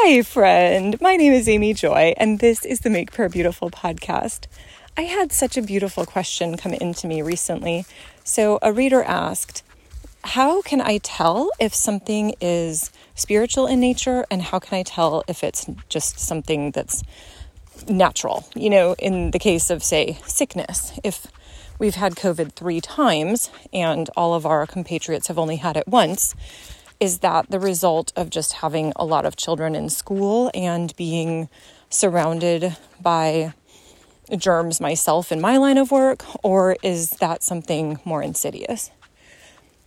Hi, friend. My name is Amy Joy, and this is the Make Prayer Beautiful podcast. I had such a beautiful question come into me recently. So, a reader asked, How can I tell if something is spiritual in nature, and how can I tell if it's just something that's natural? You know, in the case of, say, sickness, if we've had COVID three times and all of our compatriots have only had it once, is that the result of just having a lot of children in school and being surrounded by germs myself in my line of work, or is that something more insidious?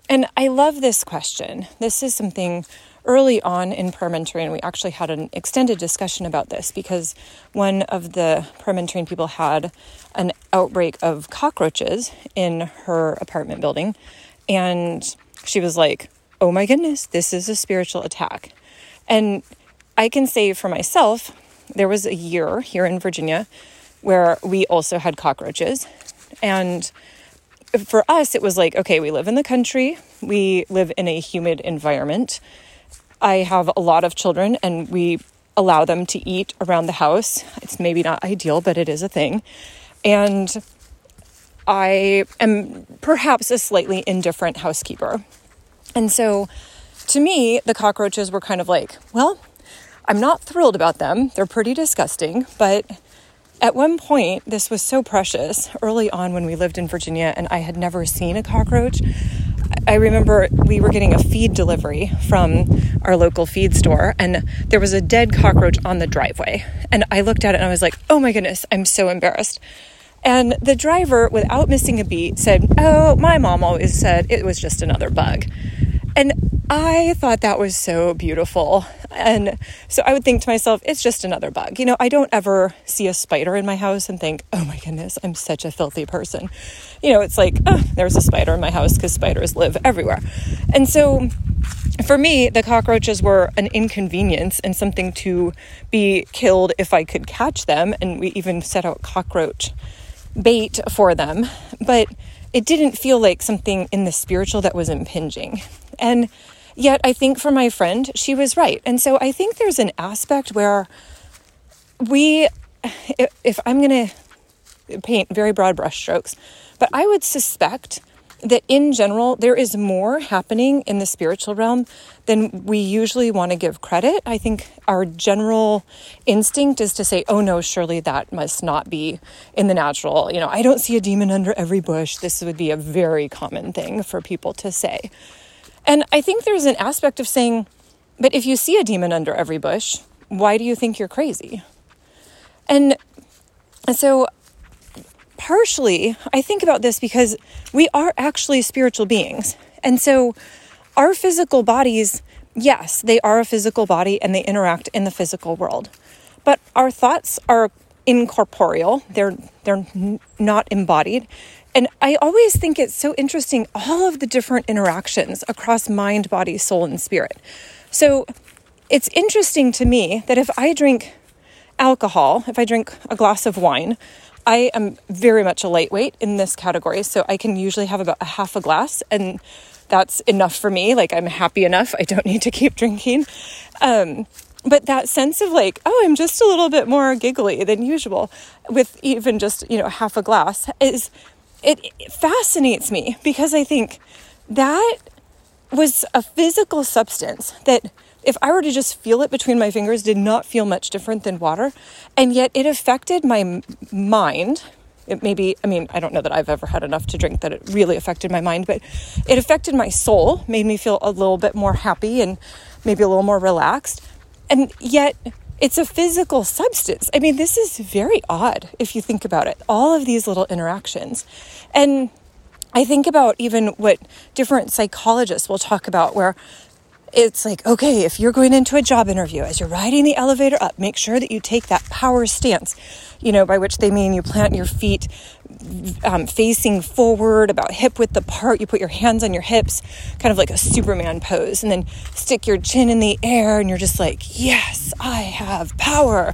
And I love this question. This is something early on in prayer mentoring, we actually had an extended discussion about this because one of the prayer people had an outbreak of cockroaches in her apartment building. And she was like, oh my goodness, this is a spiritual attack. And I can say for myself, there was a year here in Virginia where we also had cockroaches. And for us, it was like, okay, we live in the country, we live in a humid environment. I have a lot of children, and we allow them to eat around the house. It's maybe not ideal, but it is a thing. And I am perhaps a slightly indifferent housekeeper. And so to me, the cockroaches were kind of like, well, I'm not thrilled about them. They're pretty disgusting. But at one point, this was so precious early on when we lived in Virginia and I had never seen a cockroach. I remember we were getting a feed delivery from our local feed store, and there was a dead cockroach on the driveway. And I looked at it and I was like, oh my goodness, I'm so embarrassed. And the driver, without missing a beat, said, Oh, my mom always said it was just another bug. And I thought that was so beautiful. And so I would think to myself, it's just another bug. You know, I don't ever see a spider in my house and think, oh my goodness, I'm such a filthy person. You know, it's like, oh, there's a spider in my house because spiders live everywhere. And so for me, the cockroaches were an inconvenience and something to be killed if I could catch them. And we even set out cockroach bait for them. But it didn't feel like something in the spiritual that was impinging. And yet, I think for my friend, she was right. And so I think there's an aspect where we, if I'm going to paint very broad brushstrokes, but I would suspect that in general, there is more happening in the spiritual realm than we usually want to give credit. I think our general instinct is to say, oh no, surely that must not be in the natural. You know, I don't see a demon under every bush. This would be a very common thing for people to say. And I think there's an aspect of saying, but if you see a demon under every bush, why do you think you're crazy? And, so partially, I think about this because we are actually spiritual beings. And so our physical bodies, yes, they are a physical body and they interact in the physical world. But our thoughts are incorporeal. They're they're not embodied. And I always think it's so interesting all of the different interactions across mind, body, soul and spirit. So it's interesting to me that if I drink alcohol, if I drink a glass of wine, I am very much a lightweight in this category, so I can usually have about a half a glass, and that's enough for me. Like, I'm happy enough. I don't need to keep drinking. Um, but that sense of like, oh, I'm just a little bit more giggly than usual with even just, you know, half a glass is, it, it fascinates me because I think that was a physical substance that if I were to just feel it between my fingers, did not feel much different than water. And yet it affected my mind. It maybe, I mean, I don't know that I've ever had enough to drink that it really affected my mind, but it affected my soul, made me feel a little bit more happy and maybe a little more relaxed. And yet it's a physical substance. I mean, this is very odd if you think about it. All of these little interactions. And I think about even what different psychologists will talk about, where it's like, okay, if you're going into a job interview, as you're riding the elevator up, make sure that you take that power stance, you know, by which they mean you plant your feet um, facing forward, about hip width apart. You put your hands on your hips, kind of like a Superman pose, and then stick your chin in the air, and you're just like, yes, I have power.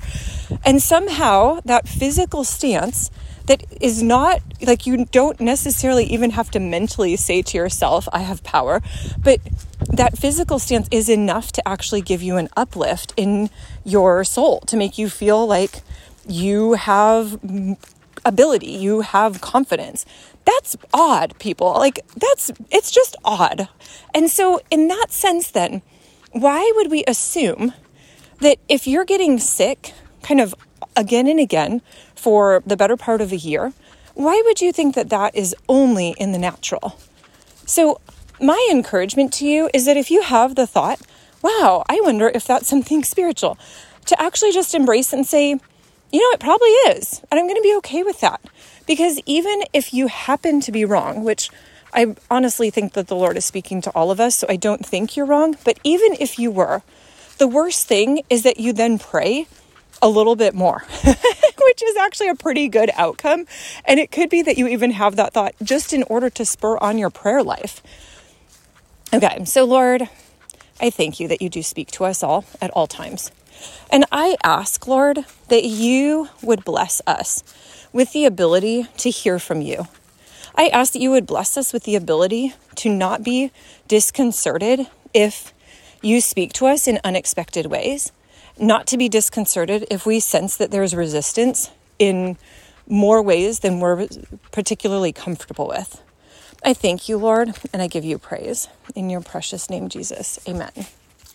And somehow that physical stance that is not like you don't necessarily even have to mentally say to yourself, I have power, but that physical stance is enough to actually give you an uplift in your soul, to make you feel like you have ability, you have confidence. That's odd, people. Like, that's, it's just odd. And so, in that sense, then, why would we assume that if you're getting sick kind of again and again for the better part of a year, why would you think that that is only in the natural? So, my encouragement to you is that if you have the thought, wow, I wonder if that's something spiritual, to actually just embrace and say, you know, it probably is. And I'm going to be okay with that. Because even if you happen to be wrong, which I honestly think that the Lord is speaking to all of us, so I don't think you're wrong, but even if you were, the worst thing is that you then pray a little bit more, which is actually a pretty good outcome. And it could be that you even have that thought just in order to spur on your prayer life. Okay, so Lord, I thank you that you do speak to us all at all times. And I ask, Lord, that you would bless us with the ability to hear from you. I ask that you would bless us with the ability to not be disconcerted if you speak to us in unexpected ways, not to be disconcerted if we sense that there's resistance in more ways than we're particularly comfortable with. I thank you, Lord, and I give you praise. In your precious name, Jesus. Amen.